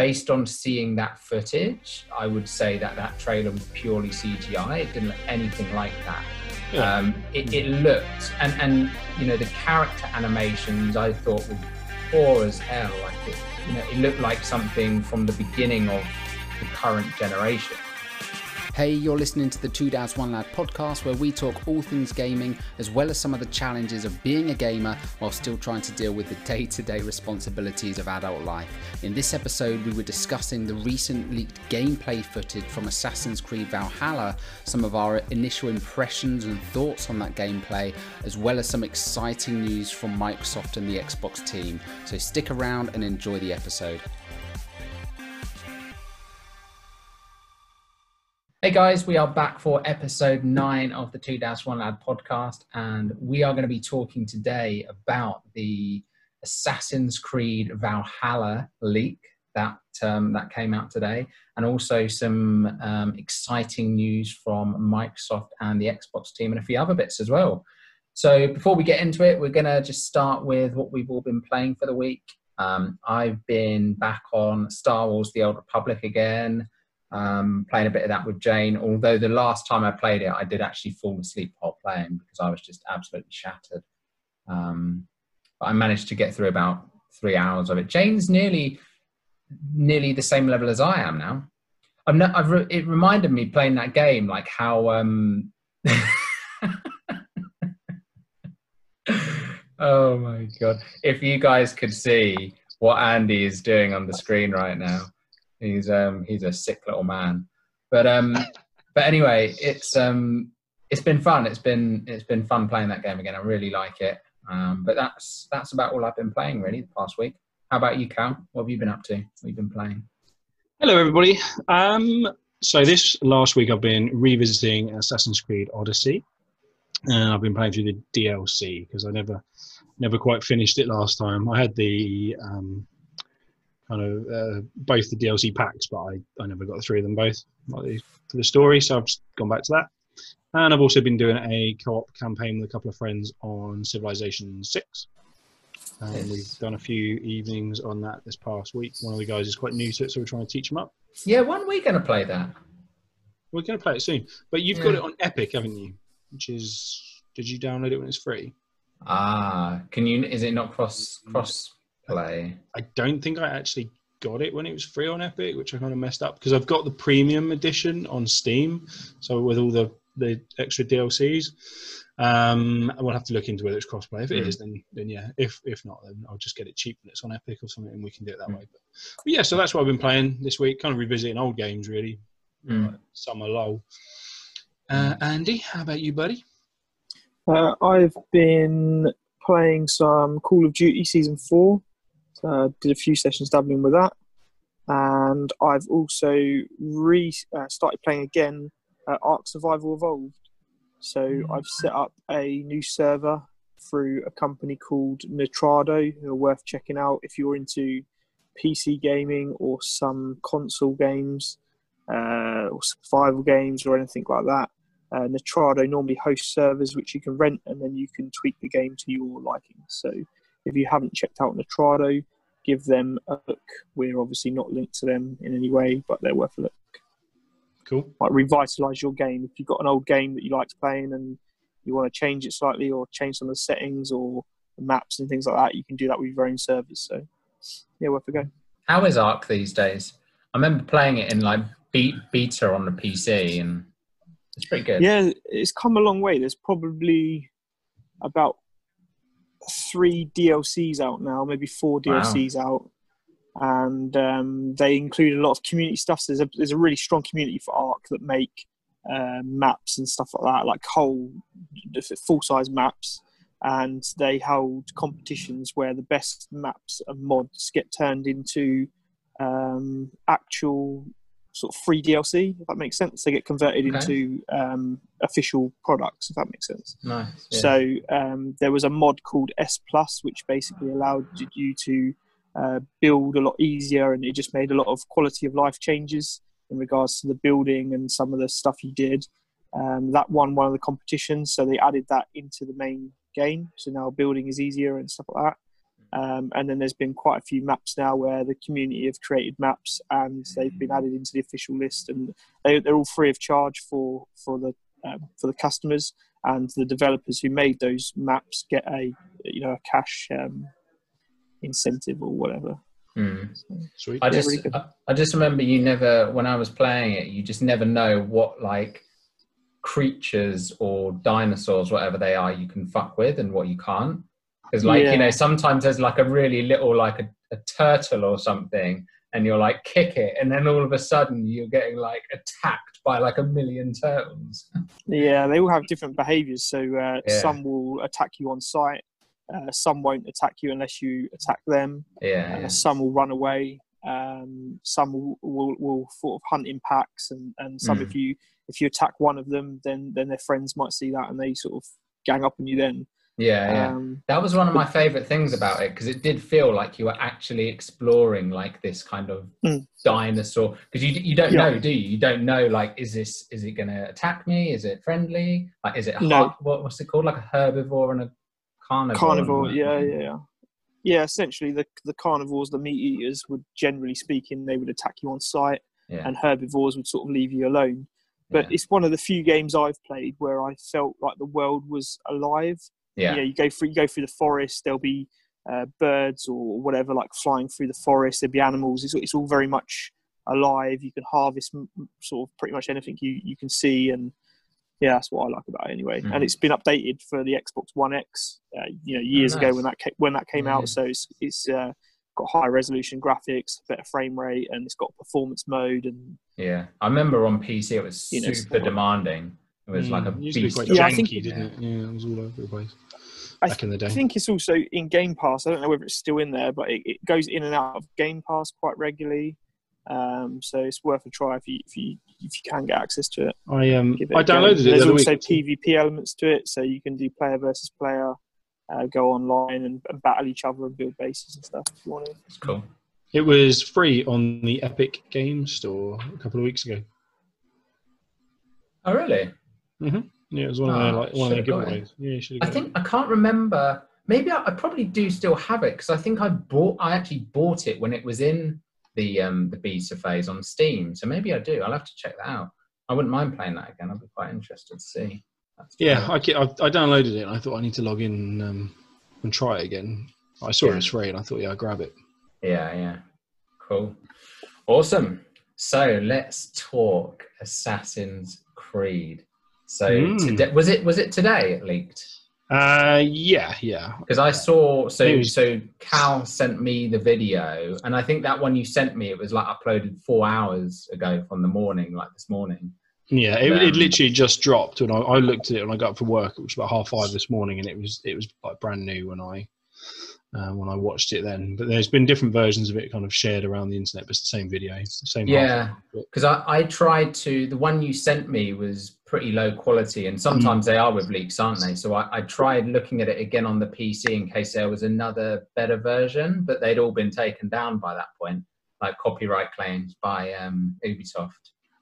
based on seeing that footage, I would say that that trailer was purely CGI. It didn't look anything like that. Yeah. Um, it, it looked, and, and you know, the character animations I thought were poor as hell. Like it, you know, it looked like something from the beginning of the current generation. Hey, you're listening to the Two Dads One Lad podcast where we talk all things gaming as well as some of the challenges of being a gamer while still trying to deal with the day to day responsibilities of adult life. In this episode, we were discussing the recent leaked gameplay footage from Assassin's Creed Valhalla, some of our initial impressions and thoughts on that gameplay, as well as some exciting news from Microsoft and the Xbox team. So stick around and enjoy the episode. Hey guys, we are back for episode nine of the Two Dads One Lad podcast, and we are going to be talking today about the Assassin's Creed Valhalla leak that um, that came out today, and also some um, exciting news from Microsoft and the Xbox team, and a few other bits as well. So before we get into it, we're going to just start with what we've all been playing for the week. Um, I've been back on Star Wars: The Old Republic again um, playing a bit of that with Jane. Although the last time I played it, I did actually fall asleep while playing because I was just absolutely shattered. Um, but I managed to get through about three hours of it. Jane's nearly nearly the same level as I am now. I've, no, I've re- it reminded me playing that game like how. Um, oh my god! If you guys could see what Andy is doing on the screen right now. He's um he's a sick little man. But um but anyway, it's um it's been fun. It's been it's been fun playing that game again. I really like it. Um, but that's that's about all I've been playing really the past week. How about you, Cal? What have you been up to? What have you been playing? Hello, everybody. Um, so this last week I've been revisiting Assassin's Creed Odyssey, and I've been playing through the DLC because I never, never quite finished it last time. I had the um, kind of uh, both the DLC packs, but I, I never got three of them both for the story, so I've just gone back to that. And I've also been doing a co-op campaign with a couple of friends on Civilization Six. Um, Yes. We've done a few evenings on that this past week. One of the guys is quite new to it, so we're trying to teach him up. Yeah, when are we going to play that? We're going to play it soon, but you've got it on Epic, haven't you? Which is, did you download it when it's free? Ah, can you? Is it not cross cross play? I don't think I actually got it when it was free on Epic, which I kind of messed up because I've got the premium edition on Steam, so with all the the extra DLCs. Um, we'll have to look into whether it's crossplay. If it Mm. is, then then yeah. If if not, then I'll just get it cheap when it's on Epic or something, and we can do it that Mm. way. But, but yeah, so that's what I've been playing this week, kind of revisiting old games really. Mm. Summer lull. Uh, Andy, how about you, buddy? Uh, I've been playing some Call of Duty Season 4. Uh, did a few sessions dabbling with that. And I've also re uh, started playing again uh, Ark Survival Evolved. So I've set up a new server through a company called Nitrado, who are worth checking out if you're into PC gaming or some console games uh, or survival games or anything like that. Uh, Nitrado normally hosts servers which you can rent and then you can tweak the game to your liking. So if you haven't checked out Nitrado, give them a look. We're obviously not linked to them in any way, but they're worth a look. Cool. Might revitalize your game. If you've got an old game that you liked playing and you want to change it slightly or change some of the settings or the maps and things like that, you can do that with your own servers. So yeah, worth a go. How is Ark these days? I remember playing it in like be- beta on the PC, and it's pretty good. Yeah, it's come a long way. There's probably about three DLCs out now, maybe four Wow. DLCs out, and um, they include a lot of community stuff. So there's a there's a really strong community for Ark that make uh, maps and stuff like that, like whole full size maps. And they hold competitions where the best maps and mods get turned into um, actual sort of free DLC, if that makes sense. They get converted Okay. into um, official products, if that makes sense. Nice. yeah. So um, there was a mod called S Plus, which basically allowed you to uh, build a lot easier, and it just made a lot of quality of life changes in regards to the building and some of the stuff you did. Um, that won one of the competitions, so they added that into the main game. So now building is easier and stuff like that. Um, and then there's been quite a few maps now where the community have created maps and they've been added into the official list, and they, are all free of charge for for the um, for the customers and the developers who made those maps get a you know a cash um, incentive or whatever. Mm. So, Sweet. I just really. I, I just remember you never when I was playing it, you just never know what like creatures or dinosaurs, whatever they are, you can fuck with and what you can't. Because like Yeah. you know, sometimes there's like a really little like a, a turtle or something, and you're like kick it, and then all of a sudden you're getting like attacked by like a million turtles. Yeah, they all have different behaviours. So uh, Yeah. some will attack you on sight. Uh, some won't attack you unless you attack them. yeah, Uh, yeah. some will run away. Um, some will, will, will sort of hunt in packs, and, and some Mm. if you if you attack one of them, then then their friends might see that and they sort of gang up on you. Then yeah, yeah. um, That was one of my favorite things about it because it did feel like you were actually exploring like this kind of Mm. dinosaur because you you don't Yeah. know, do you? You don't know like is this is it going to attack me? Is it friendly? Like is it No. what, what's it called? Like a herbivore and a carnivore? carnivore, yeah, yeah, yeah. Yeah, essentially the the carnivores, the meat eaters, would generally speaking, they would attack you on sight, yeah, and herbivores would sort of leave you alone. But yeah. it's one of the few games I've played where I felt like the world was alive. Yeah. You go through you go through the forest. There'll be uh, birds or whatever like flying through the forest. There'll be animals. It's, it's all very much alive. You can harvest m- sort of pretty much anything you, you can see, and yeah, that's what I like about it anyway. Mhm. And it's been updated for the Xbox One X, uh, you know, years ago nice. when that ca- when that came Yeah. out. So it's it's uh, got high resolution graphics, better frame rate, and it's got performance mode and yeah. I remember on PC it was You know, super demanding. It was like a Mm, used to be beast. quite of- Yeah, I think- didn't it? Yeah, it was all over the place I back in the day. I think it's also in Game Pass. I don't know whether it's still in there, but it, it goes in and out of Game Pass quite regularly. Um, so it's worth a try if you if you if you can get access to it. I um Give it I a go. downloaded it. There's the also week. PvP elements to it, so you can do player versus player, uh, go online and, and battle each other and build bases and stuff if you want to. It's cool. It was free on the Epic Games Store a couple of weeks ago. Oh really? Yeah, it was one of Oh, their like one of their giveaways. Yeah, you should I think I can't remember. Maybe I, I probably do still have it because I think I bought. I actually bought it when it was in the um the beta phase on Steam. So maybe I do. I'll have to check that out. I wouldn't mind playing that again. I'd be quite interested to see. Yeah. I, I, I downloaded it and I thought I need to log in and, um, and try it again. I saw Yeah. it was free and I thought, yeah, I'll grab it. yeah, yeah. Cool. Awesome. So let's talk Assassin's Creed. So Mm. today was it was it today it leaked? Uh, yeah, yeah. Because I saw so was- so Cal sent me the video, and I think that one you sent me it was like uploaded four hours ago from the morning, like this morning. Yeah, it, Um, it literally just dropped when I, I looked at it when I got up for work. It was about half five this morning, and it was it was like brand new when I uh, when I watched it then. But there's been different versions of it kind of shared around the internet, but it's the same video, it's the same. Yeah, because I, I tried to the one you sent me was pretty low quality, and sometimes they are with leaks, aren't they? So I, I tried looking at it again on the PC in case there was another better version, but they'd all been taken down by that point, like copyright claims by um, Ubisoft.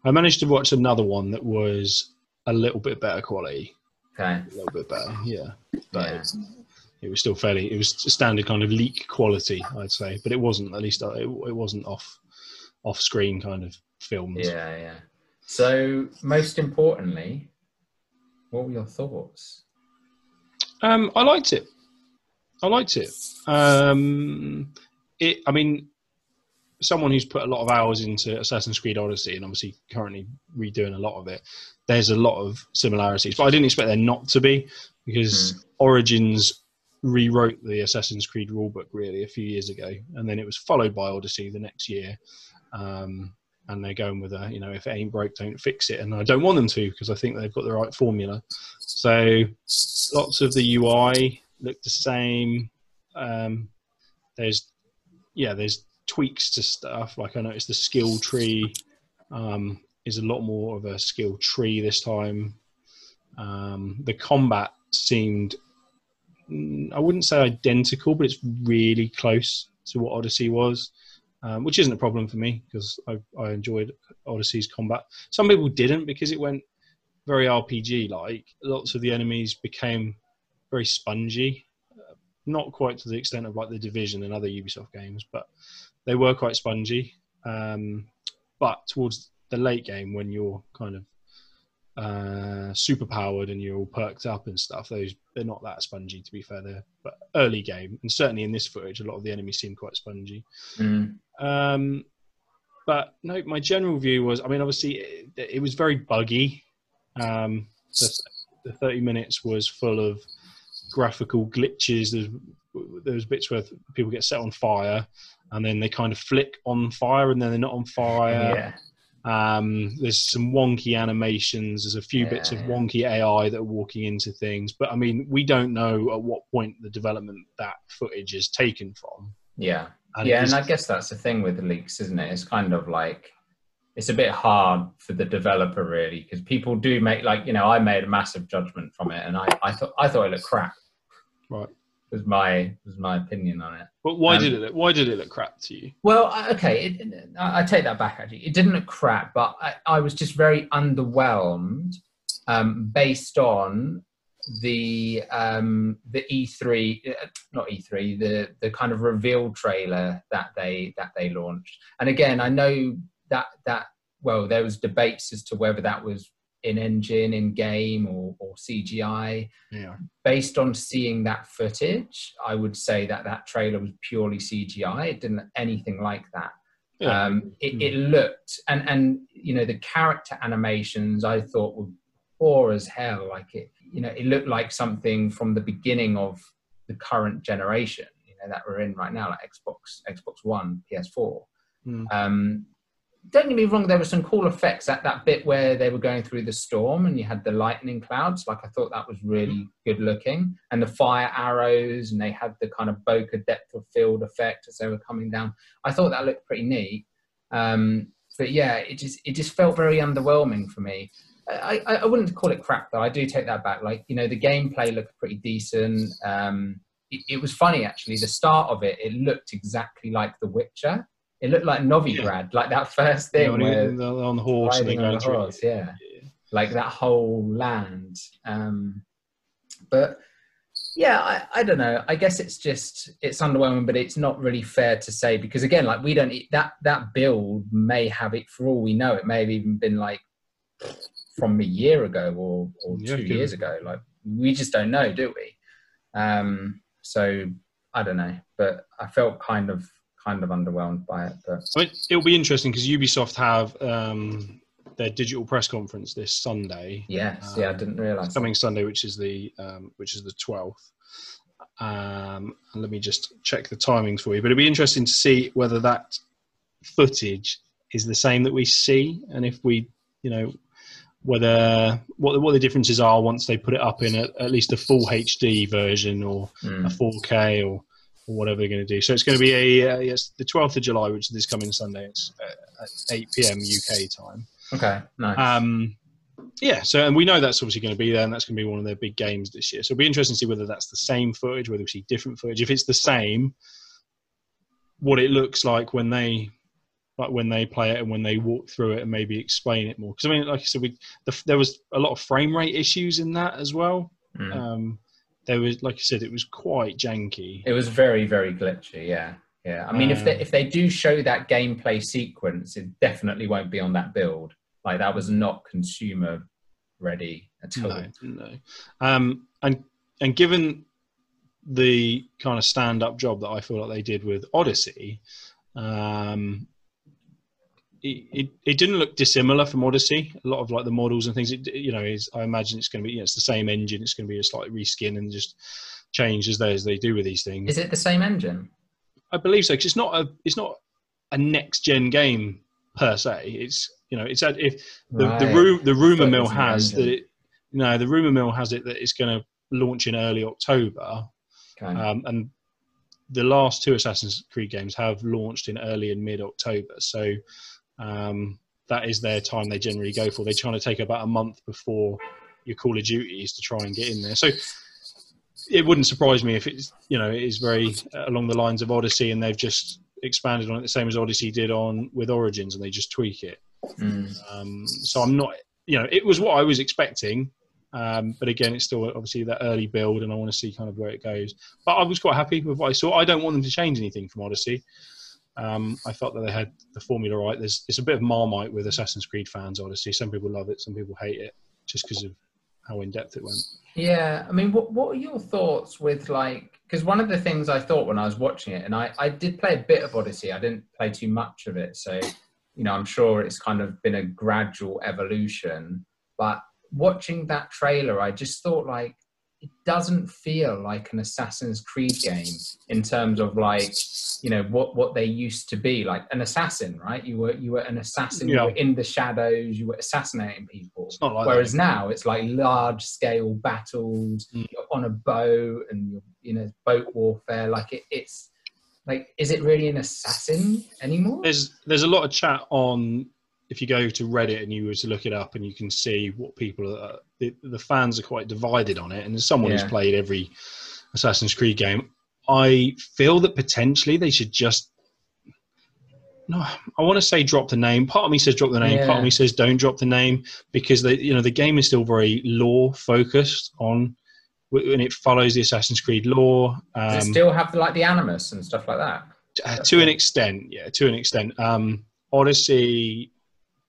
I managed to watch another one that was a little bit better quality, Okay, a little bit better. Yeah, but yeah. it was still fairly. It was standard kind of leak quality, I'd say, but it wasn't. At least uh, it, it wasn't off off screen kind of films. Yeah, yeah. So, most importantly, what were your thoughts? Um, I liked it. I liked it. Um, it. I mean, someone who's put a lot of hours into Assassin's Creed Odyssey and obviously currently redoing a lot of it. There's a lot of similarities, but I didn't expect there not to be because Origins rewrote the Assassin's Creed rulebook really a few years ago, and then it was followed by Odyssey the next year. Um, and they're going with a, you know, if it ain't broke, don't fix it. And I don't want them to because I think they've got the right formula. So lots of the UI look the same. Um, there's, yeah, there's tweaks to stuff. Like I noticed the skill tree um, is a lot more of a skill tree this time. Um, the combat seemed, mm, I wouldn't say identical, but it's really close to what Odyssey was um, which isn't a problem for me because I, I enjoyed Odyssey's combat. Some people didn't because it went very RPG like. Lots of the enemies became very spongy, uh, not quite to the extent of like the Division and other Ubisoft games, but they were quite spongy. Um, but towards the late game, when you're kind of uh, super powered and you're all perked up and stuff, those they're not that spongy to be fair. They're, but early game, and certainly in this footage, a lot of the enemies seem quite spongy. Mm. Um, but no, my general view was, I mean, obviously it, it was very buggy. Um, the, the 30 minutes was full of graphical glitches. There's, there was bits where people get set on fire and then they kind of flick on fire and then they're not on fire. Yeah. Um, there's some wonky animations. There's a few Yeah, bits of wonky AI that are walking into things. But I mean, we don't know at what point the development that footage is taken from. Yeah. And yeah, and I guess that's the thing with the leaks, isn't it? It's kind of like it's a bit hard for the developer really because people do make like you know I made a massive judgment from it and I, I thought I thought it looked crap. Right. Was my was my opinion on it. But why Um, did it? Look, why did it look crap to you? Well, okay, it, I I take that back. Actually, it didn't look crap, but I, I was just very underwhelmed um, based on the um, the E3, uh, not E3, the the kind of reveal trailer that they that they launched. And again, I know that that well, there was debates as to whether that was in engine, in game, or, or CGI Yeah. based on seeing that footage, I would say that that trailer was purely CGI. It didn't look anything like that. Yeah. Um, it, it looked and and you know the character animations I thought were poor as hell. Like it, you know, it looked like something from the beginning of the current generation. You know that we're in right now, like Xbox, Xbox One, PS4. Hmm. Um, don't get me wrong, there were some cool effects at that bit where they were going through the storm and you had the lightning clouds. Like I thought that was really good looking, and the fire arrows, and they had the kind of bokeh depth of field effect as they were coming down. I thought that looked pretty neat. Um, but yeah, it just it just felt very underwhelming for me. I, I, I wouldn't call it crap though. I do take that back. Like you know, the gameplay looked pretty decent. Um, it, it was funny actually. The start of it, it looked exactly like The Witcher. It looked like Novigrad, like that first thing on, on the horse and on the horse, yeah. like that whole land. Um, but yeah, I, I don't know. I guess it's just it's underwhelming, but it's not really fair to say because again, like we don't that that build may have it for all we know. It may have even been like from a year ago or, or Yeah, two years ago. Like we just don't know, do we? Um, so I don't know, but I felt kind of kind of underwhelmed by it. But I mean, it'll be interesting because Ubisoft have um, their digital press conference this Sunday. yes, yeah, I Um, didn't realize. coming Sunday, which is the um, which is the twelfth. Um, and let me just check the timings for you. But it'll be interesting to see whether that footage is the same that we see, and if we, you know, whether what what the differences are once they put it up in a, at least a full HD version or Mm. a 4K or, or whatever they're going to do. So it's going to be a uh, yes, the 12th of July, which is this coming Sunday. It's uh, at 8 p.m. UK time. Okay, nice. Um, yeah, so and we know that's obviously going to be there, and that's going to be one of their big games this year. So it'll be interesting to see whether that's the same footage, whether we see different footage. If it's the same, what it looks like when they like when they play it and when they walk through it and maybe explain it more. Because I mean, like I said, we the, there was a lot of frame rate issues in that as well. Mm. Um, there was, like I said, it was quite janky. It was very, very glitchy. Yeah, yeah. I mean, if they Um, if they do show that gameplay sequence, it definitely won't be on that build. Like that was not consumer ready at all. No, no. Um, and and given the kind of stand-up job that I feel like they did with Odyssey, um, it, it, it didn't look dissimilar from Odyssey. A lot of like the models and things, it, you know, is I imagine it's going to be you know, it's the same engine. It's going to be a slight reskin and just change as they as they do with these things. Is it the same engine? I believe so. 'cause it's not a it's not a next gen game per se. It's you know it's at, if the the, Right. ru- the rumor mill has that it no the rumor mill has it that it's going to launch in early October Okay. um, and the last two Assassin's Creed games have launched in early and mid October. So um, that is their time they generally go for. They're trying to take about a month before your Call of Duties to try and get in there. So it wouldn't surprise me if it's you know it is very uh, along the lines of Odyssey and they've just expanded on it the same as Odyssey did on with Origins and they just tweak it. Mm. Um, so I'm not you know it was what I was expecting. Um, but again, it's still obviously that early build, and I want to see kind of where it goes. But I was quite happy with what I saw. I don't want them to change anything from Odyssey. Um, I felt that they had the formula right. There's it's a bit of marmite with Assassin's Creed fans. Odyssey. Some people love it, some people hate it, just because of how in depth it went. Yeah, I mean, what what are your thoughts with like? Because one of the things I thought when I was watching it, and I I did play a bit of Odyssey. I didn't play too much of it, so you know, I'm sure it's kind of been a gradual evolution. But watching that trailer, I just thought like it doesn't feel like an Assassin's Creed game in terms of like you know what what they used to be like an assassin, right? You were you were an assassin. Yeah. You were in the shadows. You were assassinating people. Like Whereas that. now it's like large scale battles. Mm. You're on a boat and you're you know boat warfare. Like it, it's like is it really an assassin anymore? There's there's a lot of chat on if you go to Reddit and you were to look it up and you can see what people are, the, the fans are quite divided on it. And as someone Yeah. who's played every Assassin's Creed game, I feel that potentially they should just no, I want to say drop the name. Part of me says drop the name. Part of me says don't drop the name because they, you know, the game is still very lore focused on, and it follows the Assassin's Creed lore. Does it Um, still have like the animus and stuff like that? uh, to an extent, yeah, to an extent. Um, Odyssey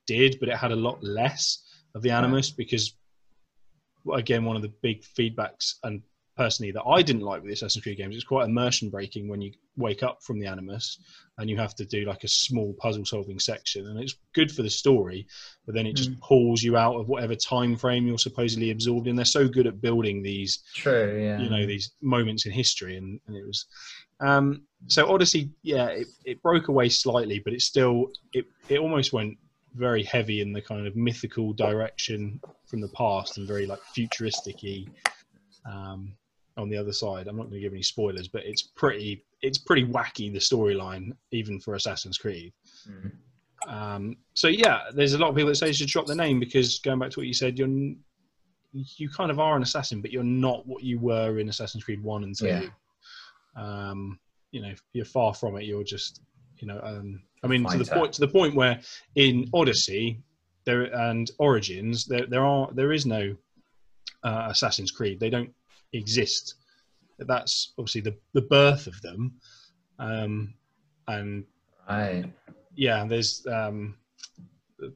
did, but it had a lot less of the animus because, again, one of the big feedbacks and personally that I didn't like with the Assassin's Creed games, it's quite immersion breaking when you wake up from the animus and you have to do like a small puzzle solving section, and it's good for the story, but then it just pulls you out of whatever time frame you're supposedly absorbed in. They're so good at building these True. Yeah. you know these moments in history and, and it was um so odyssey yeah it, it broke away slightly but it still it, it almost went very heavy in the kind of mythical direction from the past and very like futuristic um on the other side i'm not going to give any spoilers but it's pretty it's pretty wacky the storyline even for assassin's creed Mm. um, so yeah, there's a lot of people that say you should drop the name because going back to what you said, you're you kind of are an assassin, but you're not what you were in Assassin's Creed One and Two. Yeah. Um, you know, you're far from it. You're just, you know, um, I mean, to the point to the point where in Odyssey there and Origins there there are there is no uh, Assassin's Creed. They don't exist. That's obviously the the birth of them. Um, and Right. yeah, there's um,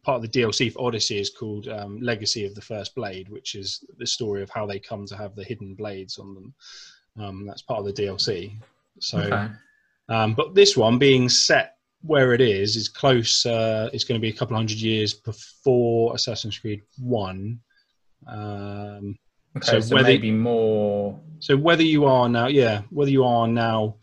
part of the DLC for Odyssey is called um, Legacy of the First Blade, which is the story of how they come to have the hidden blades on them. Um, that's part of the DLC. So, Okay. Um, but this one being set where it is is close. Uh, it's going to be a couple hundred years before Assassin's Creed One. Um, Okay. so So, whether- maybe more. so whether you are now, yeah, whether you are now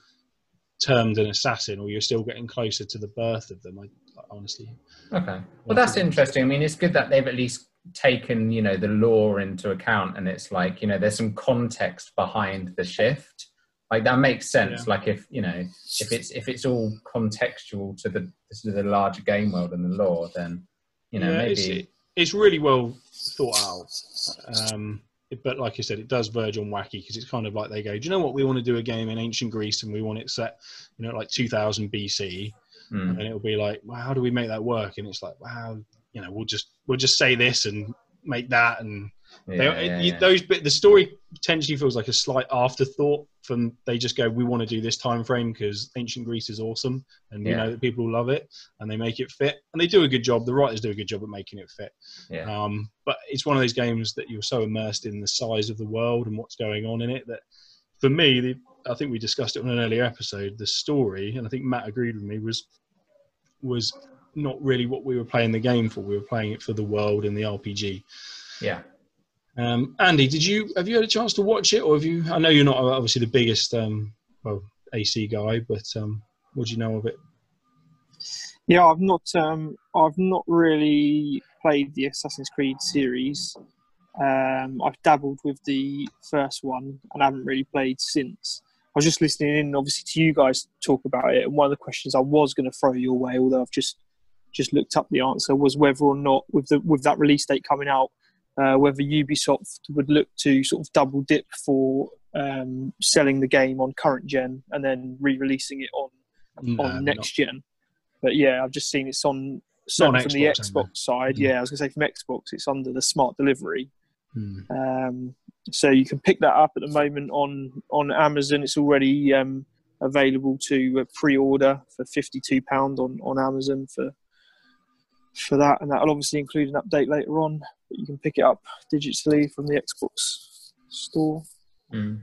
termed an assassin or you're still getting closer to the birth of them, I, I honestly Okay. Well, that's interesting. I mean, it's good that they've at least taken, you know, the lore into account, and it's like, you know, there's some context behind the shift. Like that makes sense. Yeah. Like if you know, if it's if it's all contextual to the to the larger game world and the lore, then you know, Yeah, maybe it's, it's really well thought out. Um, but like I said, it does verge on wacky because it's kind of like they go, do you know what? We want to do a game in ancient Greece and we want it set, you know, like 2000 BC, Hmm. and it'll be like, well, how do we make that work? And it's like, wow, you know, we'll just we'll just say this and make that, and Yeah, they, yeah, you- yeah. those bit the story potentially feels like a slight afterthought from they just go, we want to do this time frame because ancient Greece is awesome, and we Yeah. know that people love it, and they make it fit, and they do a good job. The writers do a good job at making it fit. yeah. Um, but it's one of those games that you're so immersed in the size of the world and what's going on in it that, for me, the, I think we discussed it on an earlier episode. The story, and I think Matt agreed with me, was was not really what we were playing the game for. We were playing it for the world and the RPG. yeah. Um, Andy, did you have you had a chance to watch it, or have you? I know you're not obviously the biggest um, well AC guy, but um, what do you know of it? Yeah, I've not um, I've not really played the Assassin's Creed series. Um, I've dabbled with the first one and haven't really played since. I was just listening in, obviously, to you guys talk about it, and one of the questions I was going to throw your way, although I've just just looked up the answer, was whether or not with the with that release date coming out, uh, whether Ubisoft would look to sort of double dip for um, selling the game on current gen and then re-releasing it on No, on next gen. But yeah, I've just seen it's on Not from the Xbox, Xbox side. Mm. Yeah, I was gonna say from Xbox, it's under the smart delivery. Hmm. Um, so you can pick that up at the moment on on Amazon. It's already um, available to uh, pre-order for fifty-two pound on on Amazon for for that, and that'll obviously include an update later on. But you can pick it up digitally from the Xbox store. Mm.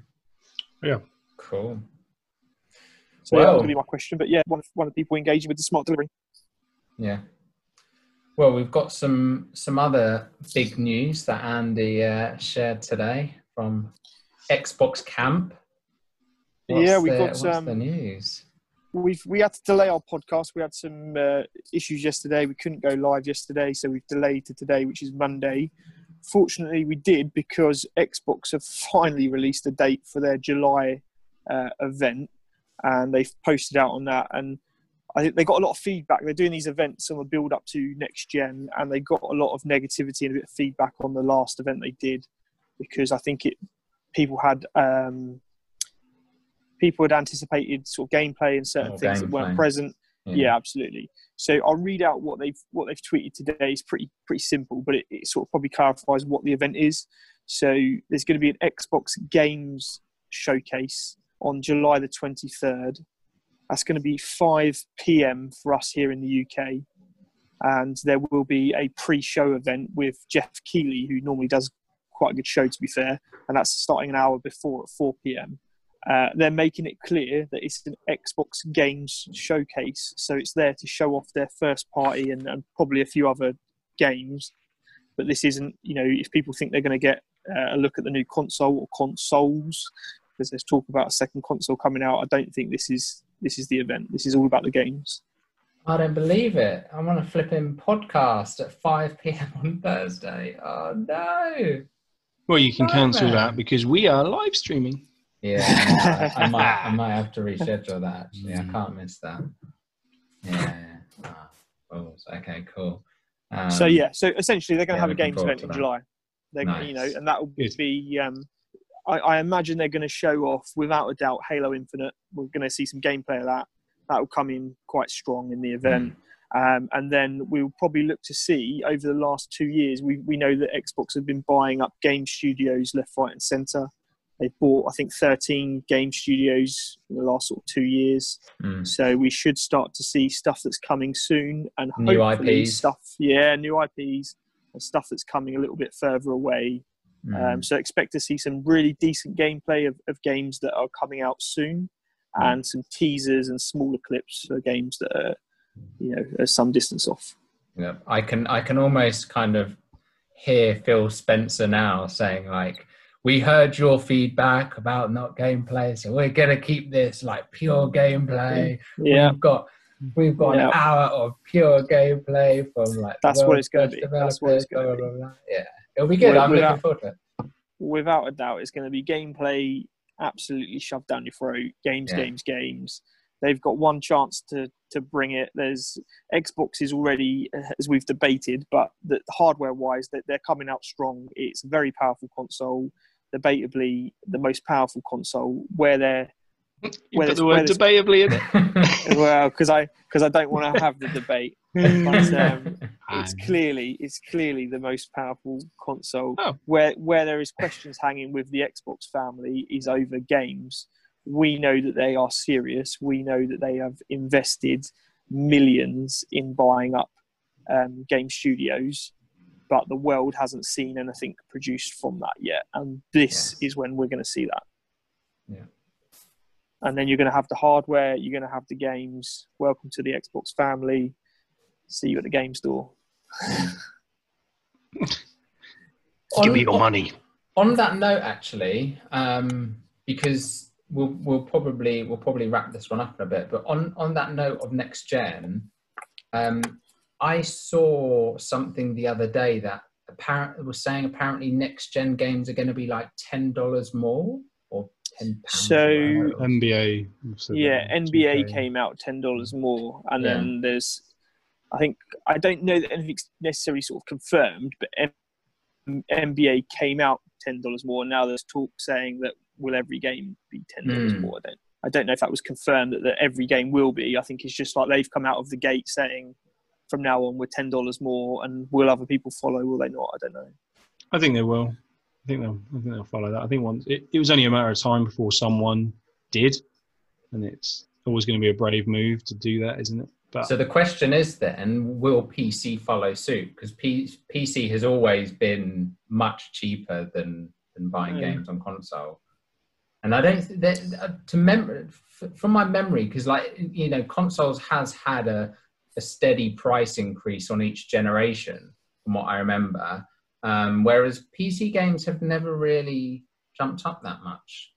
Yeah. Cool. So yeah, that Well- going to be my question. But yeah, one of, one of the people engaging with the smart delivery. Yeah. Well, we've got some some other big news that Andy uh, shared today from Xbox Camp. Yeah, we've the, got, what's um, the news. We've we had to delay our podcast. We had some uh, issues yesterday. We couldn't go live yesterday, so we've delayed to today, which is Monday. Fortunately, we did because Xbox have finally released a date for their July uh, event, and they've posted out on that. And I think they got a lot of feedback. They're doing these events on the build up to next gen, and they got a lot of negativity and a bit of feedback on the last event they did because I think it people had um, people had anticipated sort of gameplay and certain More things that weren't present. Yeah. absolutely. So I'll read out what they've what they've tweeted today. It's pretty pretty simple, but it, it sort of probably clarifies what the event is. So there's going to be an Xbox Games showcase on July the 23rd. That's going to be 5 p.m. for us here in the UK, and there will be a pre-show event with Geoff Keighley, who normally does quite a good show, to be fair, and that's starting an hour before at 4 p.m. Uh, they're making it clear that it's an Xbox Games showcase, so it's there to show off their first party and, and probably a few other games. But this isn't, you know, if people think they're going to get uh, a look at the new console or consoles, because there's talk about a second console coming out, I don't think this is this is the event. This is all about the games. I don't believe it. I'm on a flipping podcast at 5 p.m. on Thursday. Oh no. Well, you can Right, cancel that because we are live streaming. Yeah, I, I might. I might have to reschedule that. Actually, I Mm. can't miss that. Yeah. Ah, oh, okay. Cool. Um, so yeah, so essentially they're going to have a games event in. July. They're you know, and that will be. Um, I, I imagine they're going to show off without a doubt Halo Infinite. We're going to see some gameplay of that. That will come in quite strong in the event. Um, and then we'll probably look to see over the last two years. We, we know that Xbox have been buying up game studios left, right, and centre. They've bought, I think, 13 game studios in the last sort of two years. mm, So we should start to see stuff that's coming soon and New IPs. stuff, yeah, new IPs and stuff that's coming a little bit further away. mm. Um, so expect to see some really decent gameplay of, of games that are coming out soon, Mm. and some teasers and smaller clips for games that are, you know, are some distance off. Yeah, I can I can almost kind of hear Phil Spencer now saying like, "We heard your feedback about not gameplay, so we're gonna keep this like pure gameplay. Yeah, We've got we've got Yeah. an hour of pure gameplay from like That's what it's gonna be. That's what it's gonna blah, blah, blah. Yeah, it'll be good. Wi- I'm without- looking forward to it. without a doubt, it's going to be gameplay absolutely shoved down your throat. Games, Yeah. games, games. They've got one chance to to bring it. There's Xbox is already, as we've debated, but the hardware wise, that they're coming out strong. It's a very powerful console, debatably the most powerful console. Where they're You Where put the word it's- debatably in it. well, because I because I don't want to have the debate. But, um, it's clearly it's clearly the most powerful console. Oh. Where where there is questions hanging with the Xbox family is over games. We know that they are serious. We know that they have invested millions in buying up um, game studios, but the world hasn't seen anything produced from that yet. And this Yes. is when we're going to see that. Yeah. And then you're going to have the hardware. You're going to have the games. Welcome to the Xbox family. See you at the game store. Give me On- your money. on that note actually um, because we'll, we'll probably we'll probably wrap this one up in a bit but on on that note of next gen um, i saw something the other day that apparently was saying apparently next gen games are going to be like $10 more or 10 pounds So- NBA. yeah, NBA okay. came out ten dollars more, and Yeah. then there's, I think I don't know that anything's necessarily sort of confirmed, but M- NBA came out ten dollars more, and now there's talk saying that will every game be ten dollars Hmm. more. I don't, I don't know if that was confirmed that, that every game will be. I think it's just like they've come out of the gate saying, from now on we're ten dollars more, and will other people follow? Will they not? I don't know. I think they will. I think they'll, I think they'll follow that. I think once it, it was only a matter of time before someone did, and it's always going to be a brave move to do that, isn't it? But so the question is then, will PC follow suit? Because P- PC has always been much cheaper than than buying mm. games on console. And I don't that uh, to mem from my memory because like you know consoles has had a, a steady price increase on each generation from what I remember, um, whereas PC games have never really jumped up that much.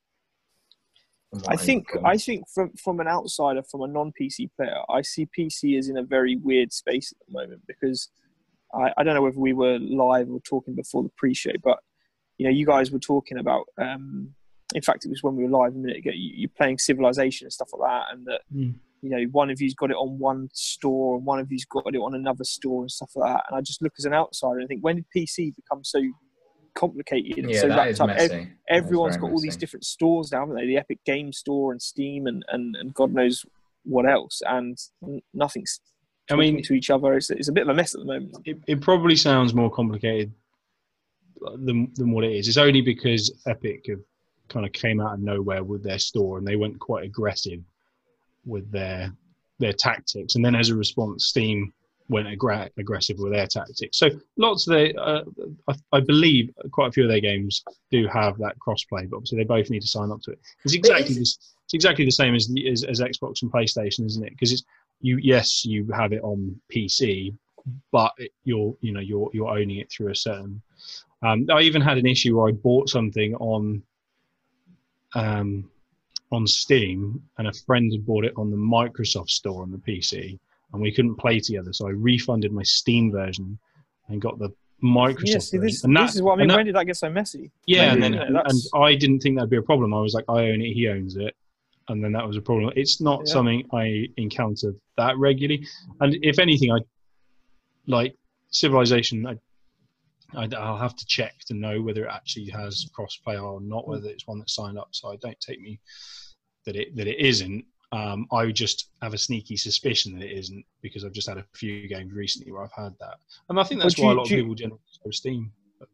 I think I think from from an outsider, from a non PC player, I see PC is in a very weird space at the moment because I, I don't know whether we were live or talking before the pre-show, but you know, you guys were talking about. Um, in fact, it was when we were live a minute ago. You, are playing Civilization and stuff like that, and that mm. You know one of you's got it on one store and one of you's got it on another store and stuff like that. And I just look as an outsider and think, when did PC become so complicated yeah, so that is messy. everyone's got all messy. these different stores now, haven't they? The Epic Game Store and Steam and, and, and God knows what else, and nothing's I mean, to each other. It's, it's a bit of a mess at the moment. It, it probably sounds more complicated than, than what it is. It's only because Epic have kind of came out of nowhere with their store and they went quite aggressive with their their tactics, and then as a response, Steam went aggra- aggressive with their tactics. So lots of the, uh, I, I, believe quite a few of their games do have that crossplay, but obviously they both need to sign up to it. It's exactly this, it's exactly the same as, as, as Xbox and PlayStation, isn't it? Because it's you. Yes, you have it on PC, but you're you know you're you're owning it through a certain um, I even had an issue where I bought something on um, on Steam, and a friend had bought it on the Microsoft Store on the PC, and we couldn't play together. So I refunded my Steam version and got the Microsoft. Yeah, see, this, and that, this is what I mean. That, when did that get so messy? Yeah, and then and, and, I didn't think that'd be a problem. I was like, I own it, he owns it, and then that was a problem. It's not yeah. something I encounter that regularly, and if anything, I like Civilization. I I'll have to check to know whether it actually has crossplay or not, whether it's one that's signed up. So I don't take me that it that it isn't. Um, I just have a sneaky suspicion that it isn't because I've just had a few games recently where I've had that, and I think that's why you, a lot of people generally go Steam.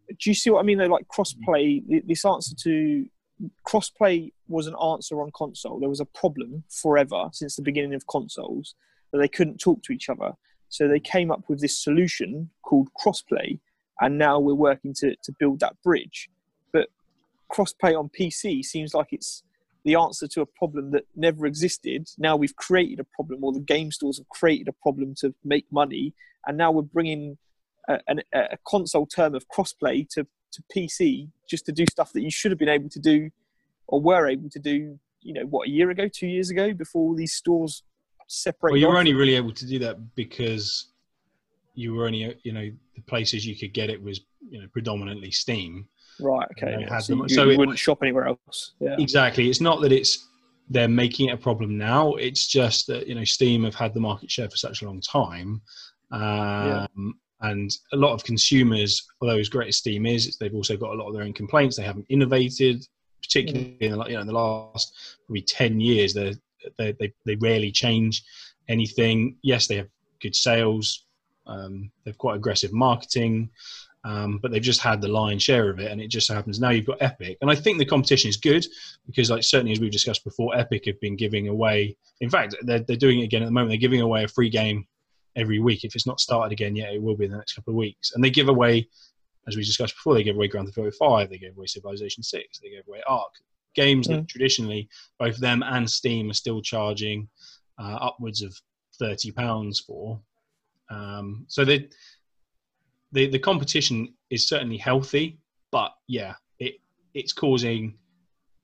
Do you see what I mean? Though, like crossplay, this answer to crossplay was an answer on console. There was a problem forever since the beginning of consoles that they couldn't talk to each other. So they came up with this solution called crossplay, and now we're working to, to build that bridge. But crossplay on PC seems like it's the answer to a problem that never existed. Now we've created a problem, or the game stores have created a problem to make money, and now we're bringing a, a, a console term of crossplay to, to PC just to do stuff that you should have been able to do or were able to do, you know, what, a year ago, two years ago, before all these stores separate. Well, you were only really able to do that because you were only you know the places you could get it was you know predominantly Steam. Right. Okay. Yeah. So, you, so you it, wouldn't shop anywhere else. Yeah. Exactly. It's not that it's they're making it a problem now. It's just that you know Steam have had the market share for such a long time, um, yeah. and a lot of consumers, although as great as Steam is, they've also got a lot of their own complaints. They haven't innovated, particularly mm. in the, you know in the last probably ten years. They they they rarely change anything. Yes, they have good sales um, they've quite aggressive marketing, um, but they've just had the lion's share of it, and it just happens now you've got Epic, and I think the competition is good because, like certainly as we've discussed before, Epic have been giving away. In fact, they're they're doing it again at the moment. They're giving away a free game every week. If it's not started again yet, it will be in the next couple of weeks, and they give away. As we discussed before, they gave away Grand Theft Auto 5, they gave away Civilization 6, they gave away Ark. Games that traditionally both them and Steam are still charging uh, upwards of £30 for. Um, so the, the the competition is certainly healthy, but yeah, it it's causing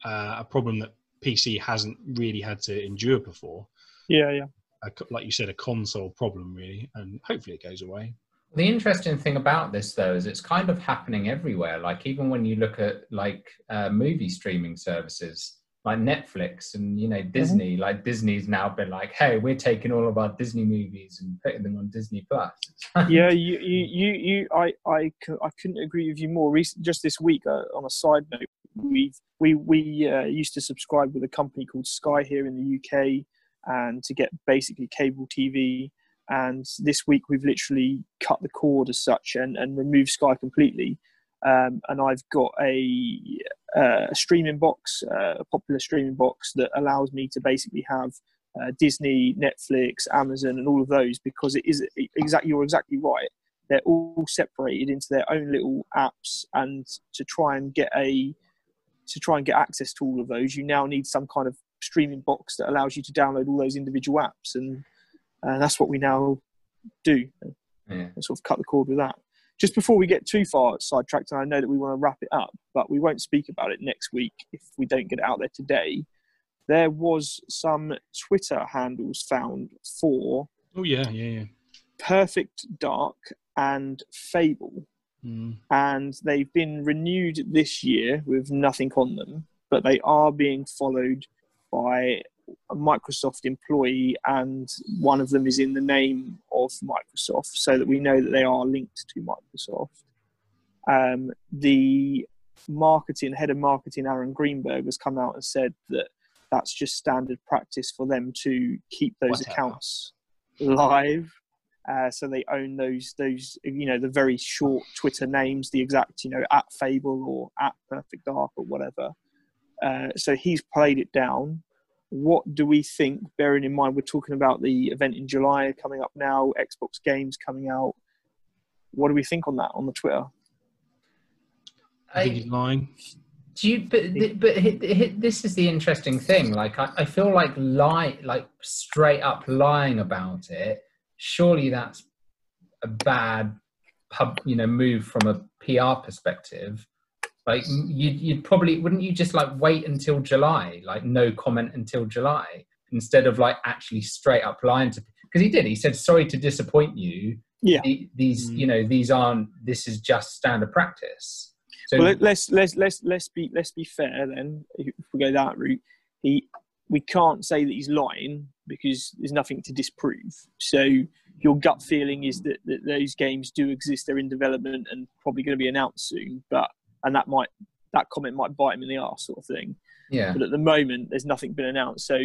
uh, a problem that PC hasn't really had to endure before. Yeah, yeah. A, like you said, a console problem really, and hopefully it goes away. The interesting thing about this, though, is it's kind of happening everywhere. Like even when you look at like uh, movie streaming services, like Netflix and you know mm-hmm. Disney. Mm-hmm. Like Disney's now been like, hey, we're taking all of our Disney movies and putting them on Disney Plus. yeah, you, you, you, you, I, I, I couldn't agree with you more. Recent, just this week, uh, on a side note, we we we uh, used to subscribe with a company called Sky here in the UK, and to get basically cable TV. And this week, we've literally cut the cord as such and and removed Sky completely. um, and I've got a, uh, a streaming box, uh, a popular streaming box that allows me to basically have uh, Disney, Netflix, Amazon, and all of those because it is exactly you're exactly right. They're all separated into their own little apps, and to try and get a to try and get access to all of those, you now need some kind of streaming box that allows you to download all those individual apps, and and that's what we now do. Yeah. And sort of cut the cord with that. Just before we get too far sidetracked, and I know that we want to wrap it up, but we won't speak about it next week if we don't get it out there today. There was some Twitter handles found for Oh yeah, yeah, yeah. Perfect Dark and Fable, Mm. and they've been renewed this year with nothing on them, but they are being followed by a Microsoft employee, and one of them is in the name of Microsoft, so that we know that they are linked to Microsoft. Um, the marketing head of marketing, Aaron Greenberg, has come out and said that that's just standard practice for them to keep those Whatever. accounts live. Uh, so they own those those you know the very short Twitter names, the exact you know at Fable or at Perfect Dark or whatever. Uh, so he's played it down. What do we think? Bearing in mind we're talking about the event in July coming up now, Xbox games coming out. What do we think on that on the Twitter? I think he's lying. do you? But but hi- hi- this is the interesting thing. Like I, I feel like lie, like straight up lying about it. Surely that's a bad pub, you know, move from a PR perspective. Like you'd, you'd probably wouldn't you just like wait until July, like no comment until July, instead of like actually straight up lying to because he did. He said sorry to disappoint you. Yeah. The- these Mm. you know these aren't. This is just standard practice. So well, let, let's let's let's let's be let's be fair then. If we go that route, he we can't say that he's lying because there's nothing to disprove. So your gut feeling is that, that those games do exist. They're in development and probably going to be announced soon. But and that might that comment might bite him in the arse, sort of thing. yeah. But at the moment, there's nothing been announced. So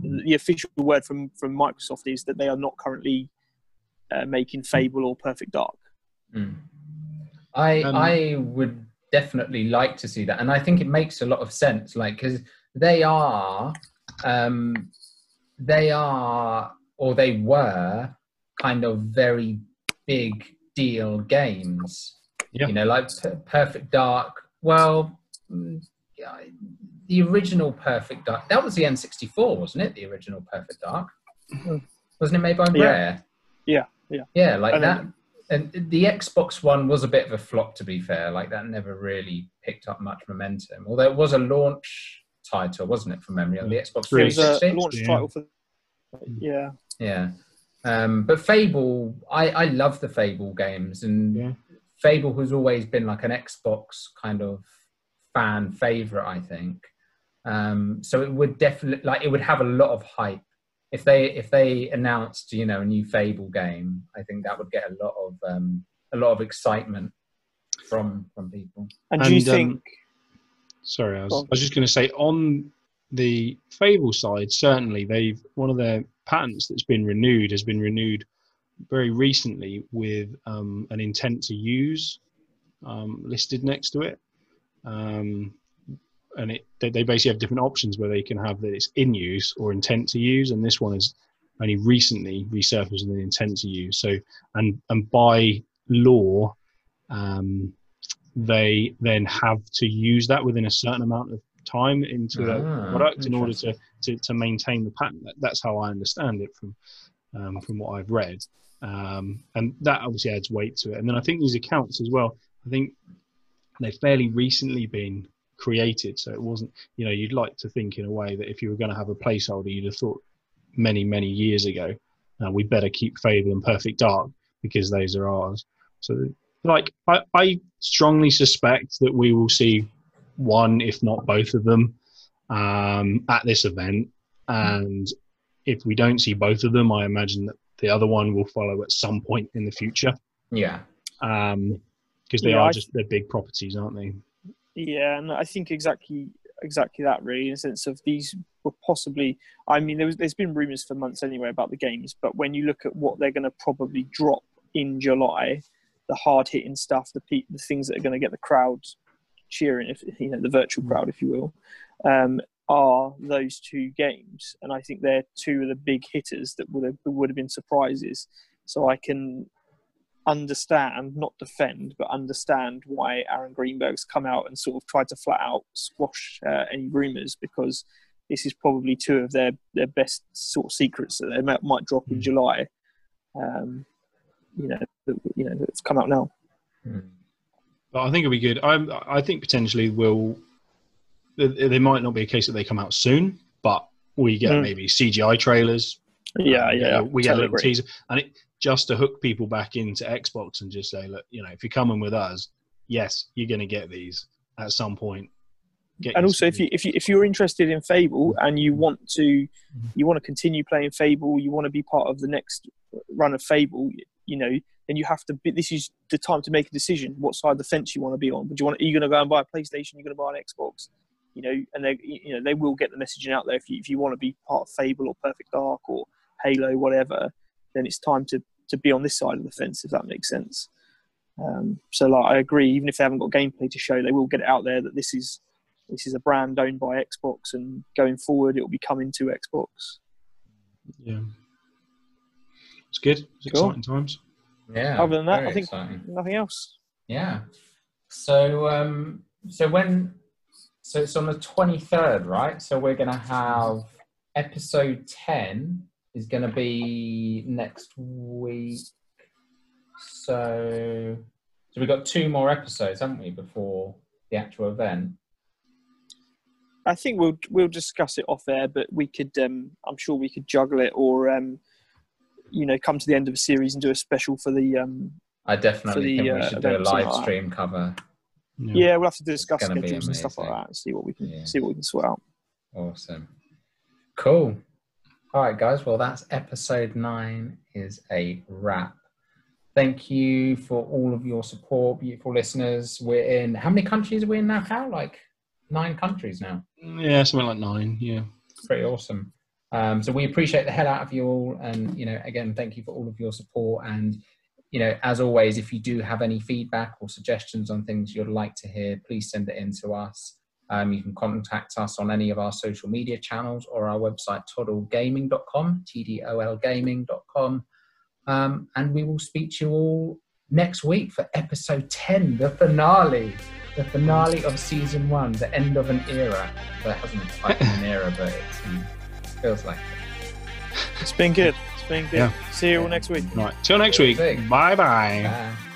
the official word from from Microsoft is that they are not currently uh, making Fable or Perfect Dark. Mm. I Um, I would definitely like to see that, and I think it makes a lot of sense. Like because they are, um, they are, or they were, kind of very big deal games. Yeah. You know, like Perfect Dark. Well, mm, yeah, the original Perfect Dark. That was the N64, wasn't it? The original Perfect Dark. Mm. Wasn't it made by Yeah. Rare? Yeah, yeah. Yeah, like And that. And the Xbox One was a bit of a flop, to be fair. Like that never really picked up much momentum. Although it was a launch title, wasn't it, from memory on the Xbox 360? It was a launch Yeah. title for yeah. Yeah. Um, but Fable, I, I love the Fable games, and Yeah. Fable has always been like an Xbox kind of fan favorite, I think. Um, so it would definitely like it would have a lot of hype if they if they announced you know a new Fable game. I think that would get a lot of um, a lot of excitement from from people. And, do you And, um, think? Sorry, I was, I was just going to say on the Fable side, certainly they've one of their patents that's been renewed has been renewed very recently with um, an intent to use um, listed next to it. Um, and it, they, they basically have different options where they can have that it's in use or intent to use, and this one is only recently resurfaced with an intent to use. So, and and by law, um, they then have to use that within a certain amount of time into the Ah, product in order to, to, to maintain the patent. That, that's how I understand it from um, from what I've read, um, and that obviously adds weight to it. And then I think these accounts as well. I think they've fairly recently been created, so it wasn't. You know, you'd like to think in a way that if you were going to have a placeholder, you'd have thought many many years ago, uh, we better keep Fable and Perfect Dark because those are ours. So like I, I strongly suspect that we will see one, if not both of them, um, at this event. And if we don't see both of them, I imagine that the other one will follow at some point in the future. Yeah, Um, because they Yeah, are I- just they're big properties, aren't they? Yeah, and I think exactly exactly that really, in the sense of these were possibly. I mean, there was, there's been rumours for months anyway about the games, but when you look at what they're going to probably drop in July, the hard hitting stuff, the pe- the things that are going to get the crowd cheering, if you know the virtual crowd, if you will, um, are those two games, and I think they're two of the big hitters that would have would have been surprises. So I can understand, not defend, but understand why Aaron Greenberg's come out and sort of tried to flat out squash uh, any rumours because this is probably two of their, their best sort of secrets that they might, might drop in Mm. July. Um, you know, that, you know, that's come out now. Hmm. But I think it'll be good. I I think potentially will. There might not be a case that they come out soon, but we get Mm. maybe CGI trailers. Yeah, Um, yeah, We get a little agree. teaser, and it just to hook people back into Xbox and just say, look, you know, if you're coming with us, yes, you're going to get these at some point. Get and also if you if you if you're interested in Fable and you want to Mm-hmm. you want to continue playing Fable, you want to be part of the next run of Fable, you know, then you have to. Be, this is the time to make a decision. What side of the fence you want to be on? Would you want? Are you going to go and buy a PlayStation? You're going to buy an Xbox? You know, and they you know they will get the messaging out there. If you if you want to be part of Fable or Perfect Dark or Halo, whatever, then it's time to to be on this side of the fence. If that makes sense. Um, so like I agree. Even if they haven't got gameplay to show, they will get it out there that this is this is a brand owned by Xbox, and going forward, it will be coming to Xbox. yeah, it's good. It's Cool. exciting times. Yeah. Other than that, I think exciting. nothing else. Yeah. So um so when so it's on the 23rd, right? So we're going to have episode 10 is going to be next week. So so we've got two more episodes, haven't we, before the actual event? I think we'll we'll discuss it off air, but we could. Um, I'm sure we could juggle it, or um, you know, come to the end of a series and do a special for the. Um, I definitely the, think we uh, should do a live stream cover. Yeah. we'll have to discuss schedules and stuff like that, and see what we can Yeah. see what we can sort out. Awesome. Cool. All right, guys. Well, that's episode nine is a wrap. Thank you for all of your support, beautiful listeners. We're in how many countries are we in now, Cal? Like nine countries now. Yeah, something like nine. Yeah. Pretty awesome. Um, so we appreciate the hell out of you all, and you know, again, thank you for all of your support. And you know, as always, if you do have any feedback or suggestions on things you'd like to hear, please send it in to us. Um, you can contact us on any of our social media channels or our website, toddlegaming.com, T-D-O-L gaming.com. Um, and we will speak to you all next week for episode 10, the finale, the finale of season one, the end of an era. It hasn't quite been an era, but it's, um, feels like it. It's been good. It's been good. Yeah. See you all next week. Right. Till next week. Bye bye. Bye. Bye.